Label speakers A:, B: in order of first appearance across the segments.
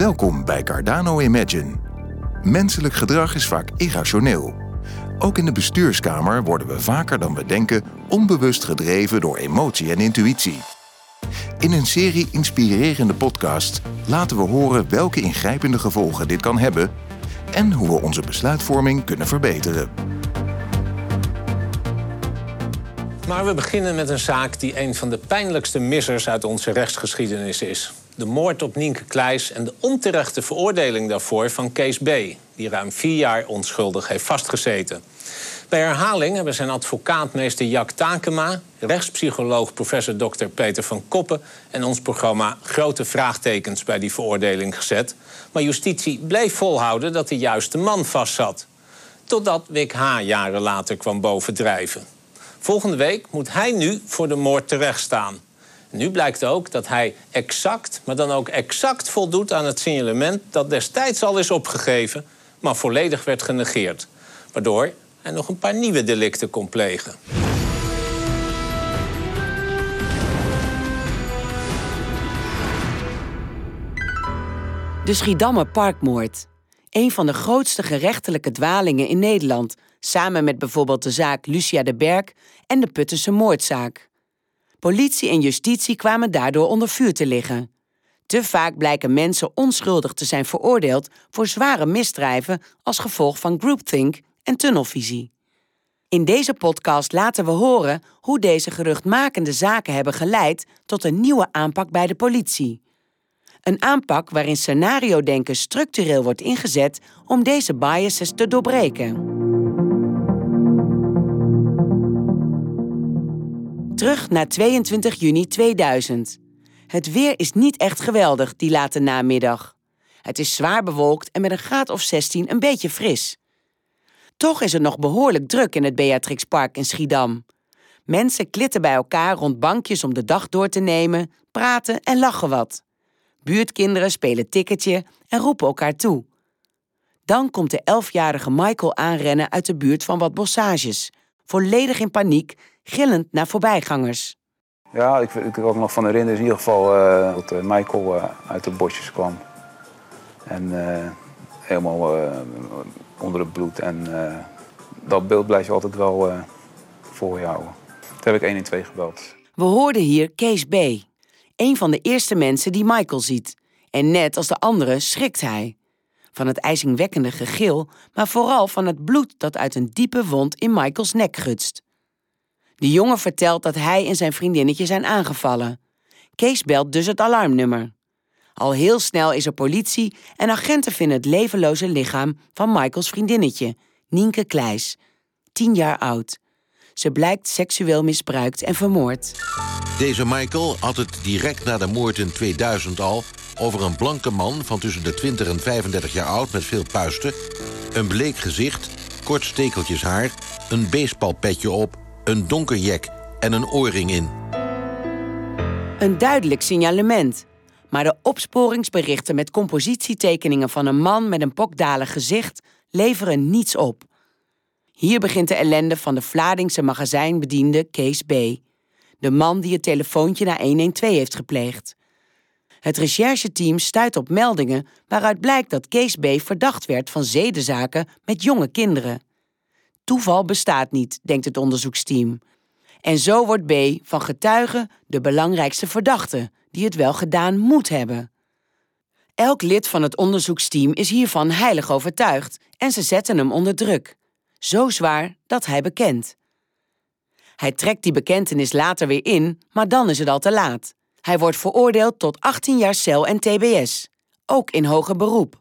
A: Welkom bij Cardano Imagine. Menselijk gedrag is vaak irrationeel. Ook in de bestuurskamer worden we vaker dan we denken onbewust gedreven door emotie en intuïtie. In een serie inspirerende podcasts laten we horen welke ingrijpende gevolgen dit kan hebben en hoe we onze besluitvorming kunnen verbeteren.
B: Maar we beginnen met een zaak die een van de pijnlijkste missers uit onze rechtsgeschiedenis is. De moord op Nienke Kleijs en de onterechte veroordeling daarvoor van Kees B., die ruim vier jaar onschuldig heeft vastgezeten. Bij herhaling hebben zijn advocaat meester Jack Takema, rechtspsycholoog professor Dr. Peter van Koppen en ons programma grote vraagtekens bij die veroordeling gezet. Maar justitie bleef volhouden dat de juiste man vastzat. Totdat Wik H. jaren later kwam bovendrijven. Volgende week moet hij nu voor de moord terechtstaan. Nu blijkt ook dat hij exact, maar dan ook exact voldoet aan het signalement dat destijds al is opgegeven, maar volledig werd genegeerd. Waardoor hij nog een paar nieuwe delicten kon plegen.
C: De Schiedammer parkmoord. Een van de grootste gerechtelijke dwalingen in Nederland, samen met bijvoorbeeld de zaak Lucia de Berg en de Puttense moordzaak. Politie en justitie kwamen daardoor onder vuur te liggen. Te vaak blijken mensen onschuldig te zijn veroordeeld voor zware misdrijven als gevolg van groupthink en tunnelvisie. In deze podcast laten we horen hoe deze geruchtmakende zaken hebben geleid tot een nieuwe aanpak bij de politie. Een aanpak waarin scenario-denken structureel wordt ingezet om deze biases te doorbreken. Terug naar 22 juni 2000. Het weer is niet echt geweldig die late namiddag. Het is zwaar bewolkt en met een graad of 16 een beetje fris. Toch is het nog behoorlijk druk in het Beatrixpark in Schiedam. Mensen klitten bij elkaar rond bankjes om de dag door te nemen, praten en lachen wat. Buurtkinderen spelen tikketje en roepen elkaar toe. Dan komt de elfjarige Michael aanrennen uit de buurt van wat bossages, volledig in paniek, gillend naar voorbijgangers.
D: Ja, ik, ik kan me nog van herinneren in ieder geval uh, dat uh, Michael uh, uit de bosjes kwam. En helemaal onder het bloed. En dat beeld blijf je altijd wel voor je houden. Toen heb ik 112 gebeld.
C: We hoorden hier Kees B., een van de eerste mensen die Michael ziet. En net als de anderen schrikt hij. Van het ijzingwekkende gegil, maar vooral van het bloed dat uit een diepe wond in Michaels nek gutst. De jongen vertelt dat hij en zijn vriendinnetje zijn aangevallen. Kees belt dus het alarmnummer. Al heel snel is er politie en agenten vinden het levenloze lichaam van Michaels vriendinnetje, Nienke Kleis, tien jaar oud. Ze blijkt seksueel misbruikt en vermoord.
E: Deze Michael had het direct na de moord in 2000 al over een blanke man van tussen de 20 en 35 jaar oud met veel puisten, een bleek gezicht, kort stekeltjes haar, een baseballpetje op, een donker jek en een oorring in.
C: Een duidelijk signalement. Maar de opsporingsberichten met compositietekeningen van een man met een pokdalig gezicht leveren niets op. Hier begint de ellende van de Vladingse magazijnbediende Kees B. De man die het telefoontje naar 112 heeft gepleegd. Het rechercheteam stuit op meldingen waaruit blijkt dat Kees B. verdacht werd van zedenzaken met jonge kinderen. Toeval bestaat niet, denkt het onderzoeksteam. En zo wordt B. van getuige de belangrijkste verdachte, die het wel gedaan moet hebben. Elk lid van het onderzoeksteam is hiervan heilig overtuigd en ze zetten hem onder druk. Zo zwaar dat hij bekent. Hij trekt die bekentenis later weer in, maar dan is het al te laat. Hij wordt veroordeeld tot 18 jaar cel en TBS, ook in hoger beroep.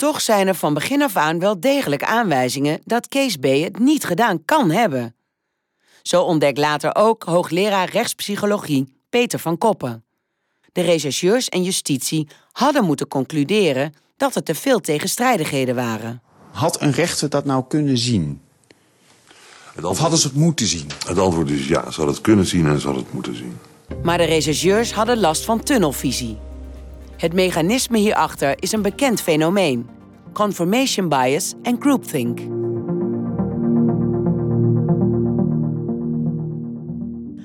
C: Toch zijn er van begin af aan wel degelijk aanwijzingen dat Kees B. het niet gedaan kan hebben. Zo ontdekt later ook hoogleraar rechtspsychologie Peter van Koppen. De rechercheurs en justitie hadden moeten concluderen dat er te veel tegenstrijdigheden waren.
F: Had een rechter dat nou kunnen zien? Of hadden ze het moeten zien?
G: Het antwoord is ja, ze hadden het kunnen zien en ze hadden het moeten zien.
C: Maar de rechercheurs hadden last van tunnelvisie. Het mechanisme hierachter is een bekend fenomeen: confirmation bias en groupthink.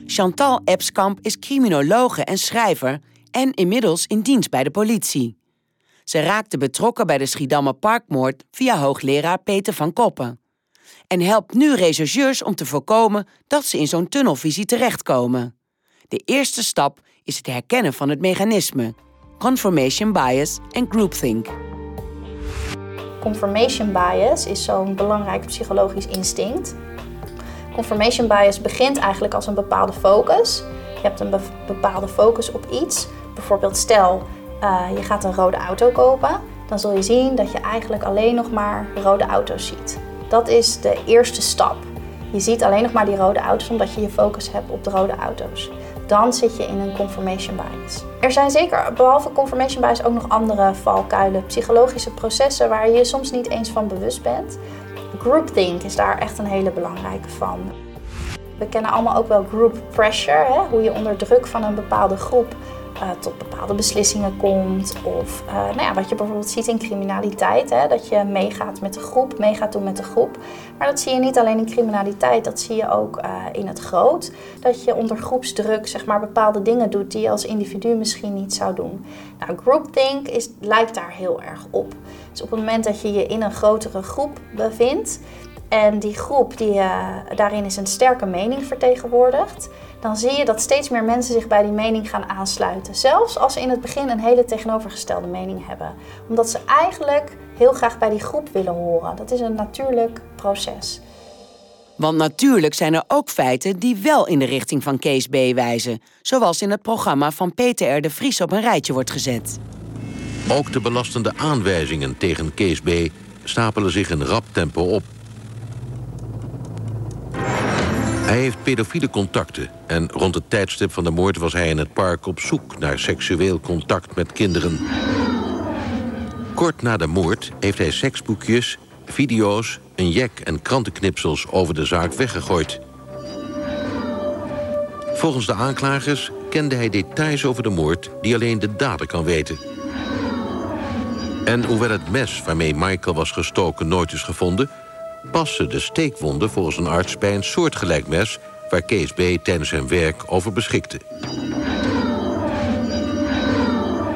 C: Chantal Epskamp is criminologe en schrijver en inmiddels in dienst bij de politie. Ze raakte betrokken bij de Schiedammer parkmoord via hoogleraar Peter van Koppen. En helpt nu rechercheurs om te voorkomen dat ze in zo'n tunnelvisie terechtkomen. De eerste stap is het herkennen van het mechanisme, confirmation bias en groupthink.
H: Confirmation bias is zo'n belangrijk psychologisch instinct. Confirmation bias begint eigenlijk als een bepaalde focus. Je hebt een bepaalde focus op iets. Bijvoorbeeld stel, uh, je gaat een rode auto kopen. Dan zul je zien dat je eigenlijk alleen nog maar rode auto's ziet. Dat is de eerste stap. Je ziet alleen nog maar die rode auto's omdat je je focus hebt op de rode auto's. Dan zit je in een confirmation bias. Er zijn zeker, behalve confirmation bias, ook nog andere valkuilen, psychologische processen waar je soms niet eens van bewust bent. Groupthink is daar echt een hele belangrijke van. We kennen allemaal ook wel group pressure, hè? hoe je onder druk van een bepaalde groep uh, tot bepaalde beslissingen komt. Of uh, nou ja, wat je bijvoorbeeld ziet in criminaliteit, hè, dat je meegaat met de groep, meegaat doen met de groep. Maar dat zie je niet alleen in criminaliteit, dat zie je ook uh, in het groot. Dat je onder groepsdruk zeg maar, bepaalde dingen doet die je als individu misschien niet zou doen. Nou, groupthink is, lijkt daar heel erg op. Dus op het moment dat je je in een grotere groep bevindt, en die groep, die, uh, daarin is een sterke mening vertegenwoordigd, dan zie je dat steeds meer mensen zich bij die mening gaan aansluiten. Zelfs als ze in het begin een hele tegenovergestelde mening hebben. Omdat ze eigenlijk heel graag bij die groep willen horen. Dat is een natuurlijk proces.
C: Want natuurlijk zijn er ook feiten die wel in de richting van Kees B. wijzen. Zoals in het programma van Peter R. de Vries op een rijtje wordt gezet.
E: Ook de belastende aanwijzingen tegen Kees B. stapelen zich in rap tempo op. Hij heeft pedofiele contacten en rond het tijdstip van de moord was hij in het park op zoek naar seksueel contact met kinderen. Kort na de moord heeft hij seksboekjes, video's, een jek en krantenknipsels over de zaak weggegooid. Volgens de aanklagers kende hij details over de moord die alleen de dader kan weten. En hoewel het mes waarmee Michael was gestoken nooit is gevonden passen de steekwonden volgens een arts bij een soortgelijk mes... waar Kees B. tijdens zijn werk over beschikte.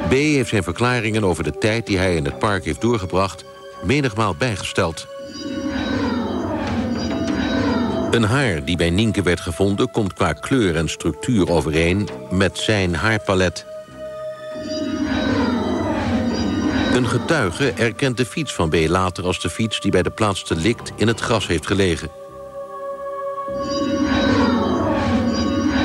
E: B. heeft zijn verklaringen over de tijd die hij in het park heeft doorgebracht... menigmaal bijgesteld. Een haar die bij Nienke werd gevonden... komt qua kleur en structuur overeen met zijn haarpalet... Een getuige erkent de fiets van B later als de fiets... die bij de plaats delict in het gras heeft gelegen.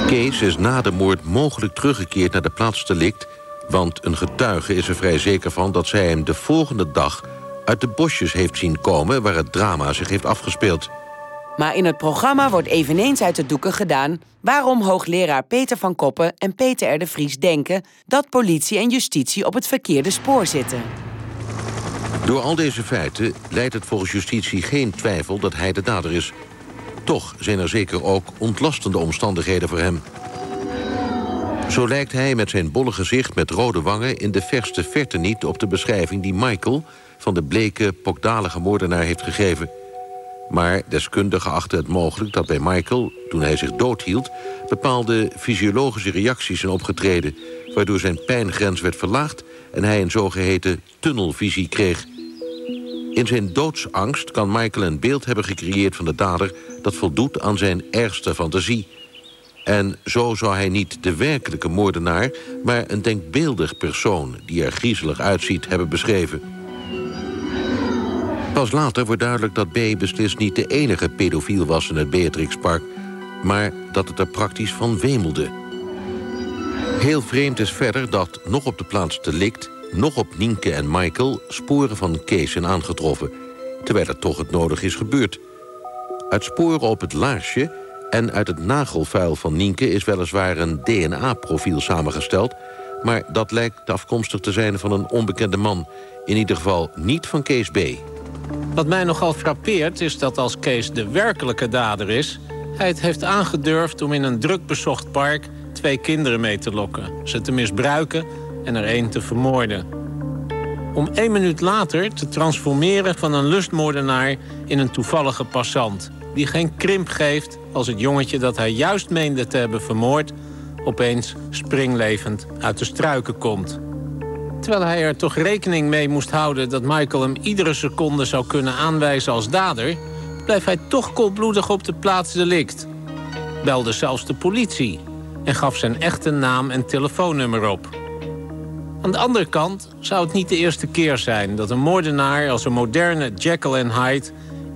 E: Kees is na de moord mogelijk teruggekeerd naar de plaats delict... want een getuige is er vrij zeker van dat zij hem de volgende dag... uit de bosjes heeft zien komen waar het drama zich heeft afgespeeld.
C: Maar in het programma wordt eveneens uit de doeken gedaan... waarom hoogleraar Peter van Koppen en Peter R. de Vries denken... dat politie en justitie op het verkeerde spoor zitten.
E: Door al deze feiten leidt het volgens justitie geen twijfel dat hij de dader is. Toch zijn er zeker ook ontlastende omstandigheden voor hem. Zo lijkt hij met zijn bolle gezicht met rode wangen... in de verste verte niet op de beschrijving die Michael... van de bleke, pokdalige moordenaar heeft gegeven... Maar deskundigen achten het mogelijk dat bij Michael, toen hij zich doodhield... bepaalde fysiologische reacties zijn opgetreden... waardoor zijn pijngrens werd verlaagd en hij een zogeheten tunnelvisie kreeg. In zijn doodsangst kan Michael een beeld hebben gecreëerd van de dader... dat voldoet aan zijn ergste fantasie. En zo zou hij niet de werkelijke moordenaar... maar een denkbeeldig persoon die er griezelig uitziet hebben beschreven... Pas later wordt duidelijk dat B. beslist niet de enige pedofiel was in het Beatrixpark... maar dat het er praktisch van wemelde. Heel vreemd is verder dat nog op de plaats delict... nog op Nienke en Michael sporen van Kees zijn aangetroffen... terwijl er toch het nodig is gebeurd. Uit sporen op het laarsje en uit het nagelvuil van Nienke... is weliswaar een DNA-profiel samengesteld... maar dat lijkt afkomstig te zijn van een onbekende man. In ieder geval niet van Kees B.,
B: wat mij nogal frappeert is dat als Kees de werkelijke dader is... hij het heeft aangedurfd om in een druk bezocht park... twee kinderen mee te lokken, ze te misbruiken en er één te vermoorden. Om één minuut later te transformeren van een lustmoordenaar... in een toevallige passant die geen krimp geeft... als het jongetje dat hij juist meende te hebben vermoord... opeens springlevend uit de struiken komt. Terwijl hij er toch rekening mee moest houden dat Michael hem iedere seconde zou kunnen aanwijzen als dader, bleef hij toch koelbloedig op de plaats delict. Belde zelfs de politie en gaf zijn echte naam en telefoonnummer op. Aan de andere kant zou het niet de eerste keer zijn dat een moordenaar als een moderne Jekyll en Hyde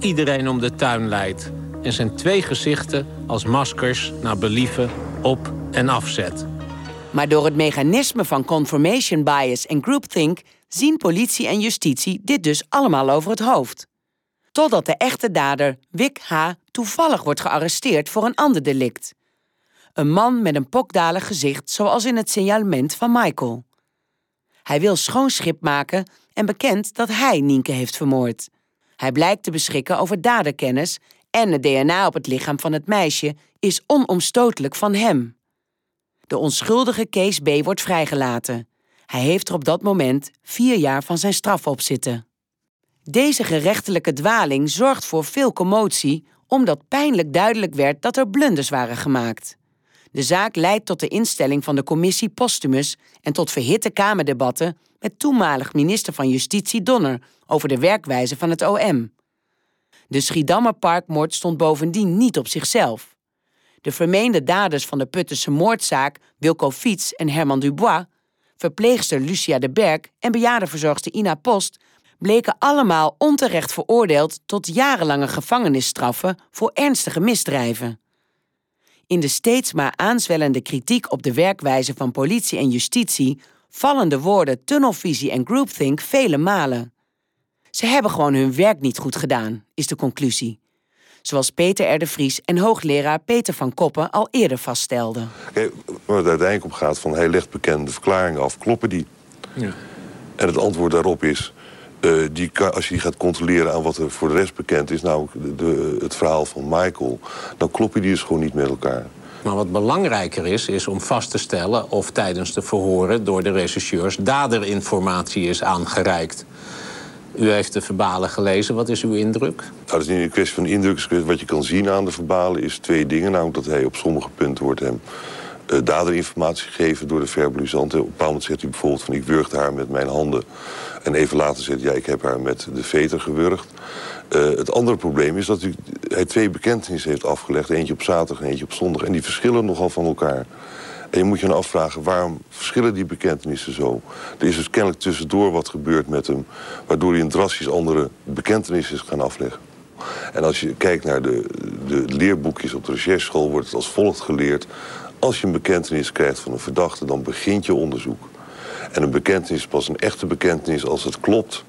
B: iedereen om de tuin leidt en zijn twee gezichten als maskers naar believen op en afzet.
C: Maar door het mechanisme van confirmation bias en groupthink zien politie en justitie dit dus allemaal over het hoofd. Totdat de echte dader, Wick H., toevallig wordt gearresteerd voor een ander delict. Een man met een pokdalig gezicht, zoals in het signalement van Michael. Hij wil schoon schip maken en bekent dat hij Nienke heeft vermoord. Hij blijkt te beschikken over daderkennis en het DNA op het lichaam van het meisje is onomstotelijk van hem. De onschuldige Kees B. wordt vrijgelaten. Hij heeft er op dat moment vier jaar van zijn straf op zitten. Deze gerechtelijke dwaling zorgt voor veel commotie, omdat pijnlijk duidelijk werd dat er blunders waren gemaakt. De zaak leidt tot de instelling van de commissie Postumus en tot verhitte Kamerdebatten met toenmalig minister van Justitie Donner over de werkwijze van het OM. De Schiedammer parkmoord stond bovendien niet op zichzelf. De vermeende daders van de Puttense moordzaak, Wilco Fiets en Herman Dubois, verpleegster Lucia de Berg en bejaardenverzorgster Ina Post, bleken allemaal onterecht veroordeeld tot jarenlange gevangenisstraffen voor ernstige misdrijven. In de steeds maar aanzwellende kritiek op de werkwijze van politie en justitie vallen de woorden tunnelvisie en groupthink vele malen. Ze hebben gewoon hun werk niet goed gedaan, is de conclusie. Zoals Peter R. de Vries en hoogleraar Peter van Koppen al eerder vaststelden.
G: Kijk, waar het uiteindelijk op gaat van hij legt bekende verklaringen af, kloppen die? Ja. En het antwoord daarop is, uh, die als je die gaat controleren aan wat er voor de rest bekend is... namelijk de, het verhaal van Michael, dan kloppen die dus gewoon niet met elkaar.
B: Maar wat belangrijker is, is om vast te stellen... of tijdens de verhoren door de rechercheurs daderinformatie is aangereikt. U heeft de verbalen gelezen. Wat is uw indruk? Nou,
G: dat is niet een kwestie van indruk. Wat je kan zien aan de verbalen is twee dingen. Namelijk dat hij op sommige punten wordt hem uh, daderinformatie gegeven door de verbalisant. Op een bepaald moment zegt hij bijvoorbeeld van ik wurgde haar met mijn handen. En even later zegt hij ja, ik heb haar met de veter gewurgd. Uh, het andere probleem is dat hij twee bekentenissen heeft afgelegd. Eentje op zaterdag en eentje op zondag. En die verschillen nogal van elkaar. En je moet je dan afvragen, waarom verschillen die bekentenissen zo? Er is dus kennelijk tussendoor wat gebeurd met hem... waardoor hij een drastisch andere bekentenis is gaan afleggen. En als je kijkt naar de, de leerboekjes op de rechercheschool... wordt het als volgt geleerd... als je een bekentenis krijgt van een verdachte, dan begint je onderzoek. En een bekentenis is pas een echte bekentenis als het klopt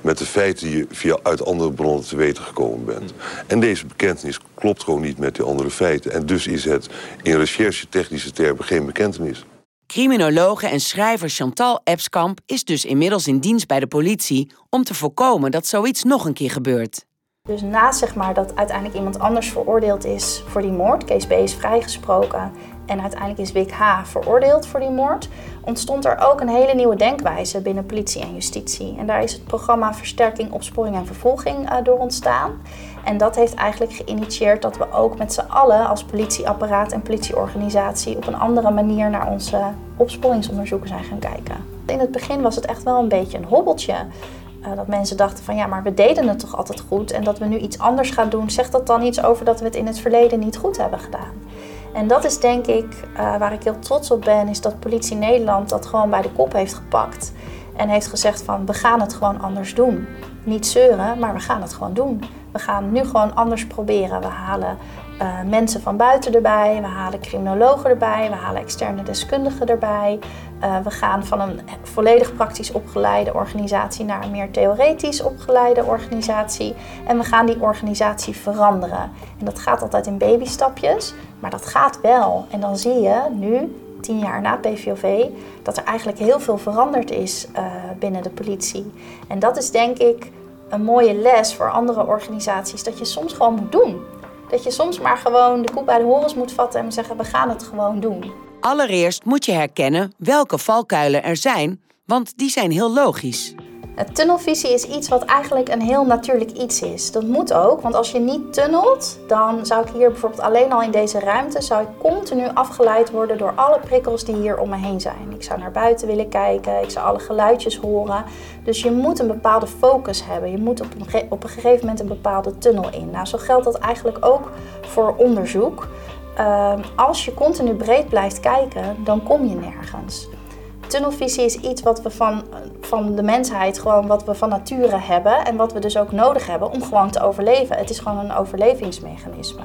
G: met de feiten die je via uit andere bronnen te weten gekomen bent. En deze bekentenis klopt gewoon niet met die andere feiten. En dus is het in recherche-technische termen geen bekentenis.
C: Criminologe en schrijver Chantal Epskamp is dus inmiddels in dienst bij de politie om te voorkomen dat zoiets nog een keer gebeurt.
H: Dus na zeg maar, dat uiteindelijk iemand anders veroordeeld is voor die moord, Kees B is vrijgesproken en uiteindelijk is Wik H. veroordeeld voor die moord, ontstond er ook een hele nieuwe denkwijze binnen politie en justitie. En daar is het programma Versterking, Opsporing en Vervolging uh, door ontstaan. En dat heeft eigenlijk geïnitieerd dat we ook met z'n allen als politieapparaat en politieorganisatie op een andere manier naar onze opsporingsonderzoeken zijn gaan kijken. In het begin was het echt wel een beetje een hobbeltje. Uh, dat mensen dachten van ja, maar we deden het toch altijd goed en dat we nu iets anders gaan doen, zegt dat dan iets over dat we het in het verleden niet goed hebben gedaan? En dat is denk ik uh, waar ik heel trots op ben, is dat Politie Nederland dat gewoon bij de kop heeft gepakt. En heeft gezegd van we gaan het gewoon anders doen. Niet zeuren, maar we gaan het gewoon doen. We gaan nu gewoon anders proberen. We halen uh, mensen van buiten erbij, we halen criminologen erbij, we halen externe deskundigen erbij. Uh, we gaan van een volledig praktisch opgeleide organisatie naar een meer theoretisch opgeleide organisatie. En we gaan die organisatie veranderen. En dat gaat altijd in babystapjes, maar dat gaat wel. En dan zie je nu, tien jaar na PVOV, dat er eigenlijk heel veel veranderd is uh, binnen de politie. En dat is denk ik een mooie les voor andere organisaties, dat je soms gewoon moet doen. Dat je soms maar gewoon de koep bij de horens moet vatten en zeggen: we gaan het gewoon doen.
C: Allereerst moet je herkennen welke valkuilen er zijn, want die zijn heel logisch.
H: Tunnelvisie is iets wat eigenlijk een heel natuurlijk iets is. Dat moet ook, want als je niet tunnelt, dan zou ik hier bijvoorbeeld alleen al in deze ruimte, zou ik continu afgeleid worden door alle prikkels die hier om me heen zijn. Ik zou naar buiten willen kijken, ik zou alle geluidjes horen. Dus je moet een bepaalde focus hebben. Je moet op een, op een gegeven moment een bepaalde tunnel in. Nou, zo geldt dat eigenlijk ook voor onderzoek. Ehm, als je continu breed blijft kijken, dan kom je nergens. Tunnelvisie is iets wat we van, van de mensheid, gewoon wat we van nature hebben en wat we dus ook nodig hebben om gewoon te overleven. Het is gewoon een overlevingsmechanisme.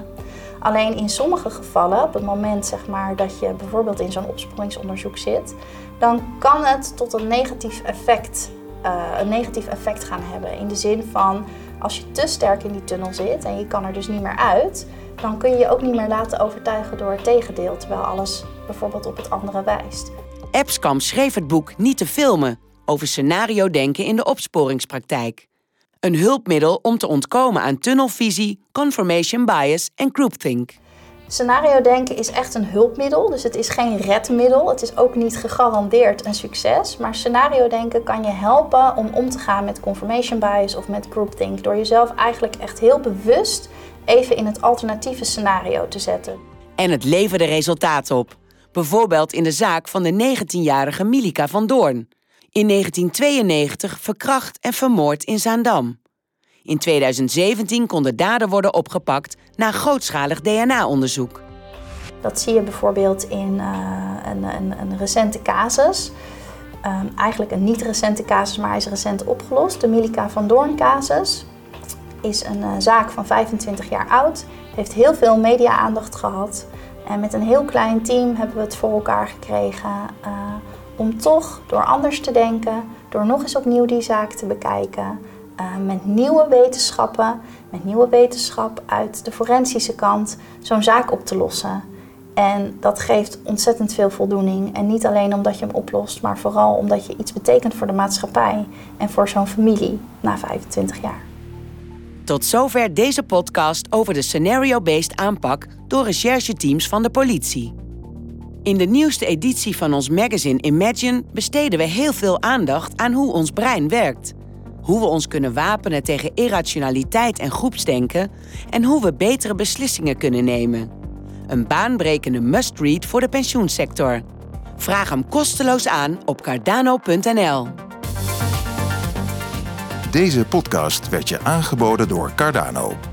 H: Alleen in sommige gevallen, op het moment zeg maar, dat je bijvoorbeeld in zo'n opsporingsonderzoek zit, dan kan het tot een negatief effect, uh, een negatief effect gaan hebben. In de zin van als je te sterk in die tunnel zit en je kan er dus niet meer uit, dan kun je je ook niet meer laten overtuigen door het tegendeel, terwijl alles bijvoorbeeld op het andere wijst.
C: Epskamp schreef het boek Niet te filmen over scenario denken in de opsporingspraktijk. Een hulpmiddel om te ontkomen aan tunnelvisie, confirmation bias en groupthink.
H: Scenario denken is echt een hulpmiddel, dus het is geen redmiddel. Het is ook niet gegarandeerd een succes. Maar scenario denken kan je helpen om om te gaan met confirmation bias of met groupthink. Door jezelf eigenlijk echt heel bewust even in het alternatieve scenario te zetten.
C: En het leverde resultaat op. Bijvoorbeeld in de zaak van de 19-jarige Milika van Doorn. In 1992 verkracht en vermoord in Zaandam. In 2017 kon de dader worden opgepakt na grootschalig DNA-onderzoek.
H: Dat zie je bijvoorbeeld in uh, een, een, een, recente casus. Um, eigenlijk een niet recente casus, maar hij is recent opgelost. De Milika van Doorn casus is een uh, zaak van 25 jaar oud. Heeft heel veel media-aandacht gehad. En met een heel klein team hebben we het voor elkaar gekregen uh, om toch door anders te denken, door nog eens opnieuw die zaak te bekijken, uh, met nieuwe wetenschappen, met nieuwe wetenschap uit de forensische kant, zo'n zaak op te lossen. En dat geeft ontzettend veel voldoening. En niet alleen omdat je hem oplost, maar vooral omdat je iets betekent voor de maatschappij en voor zo'n familie na 25 jaar.
C: Tot zover deze podcast over de scenario-based aanpak door rechercheteams van de politie. In de nieuwste editie van ons magazine Imagine besteden we heel veel aandacht aan hoe ons brein werkt. Hoe we ons kunnen wapenen tegen irrationaliteit en groepsdenken en hoe we betere beslissingen kunnen nemen. Een baanbrekende must-read voor de pensioensector. Vraag hem kosteloos aan op cardano.nl.
A: Deze podcast werd je aangeboden door Cardano.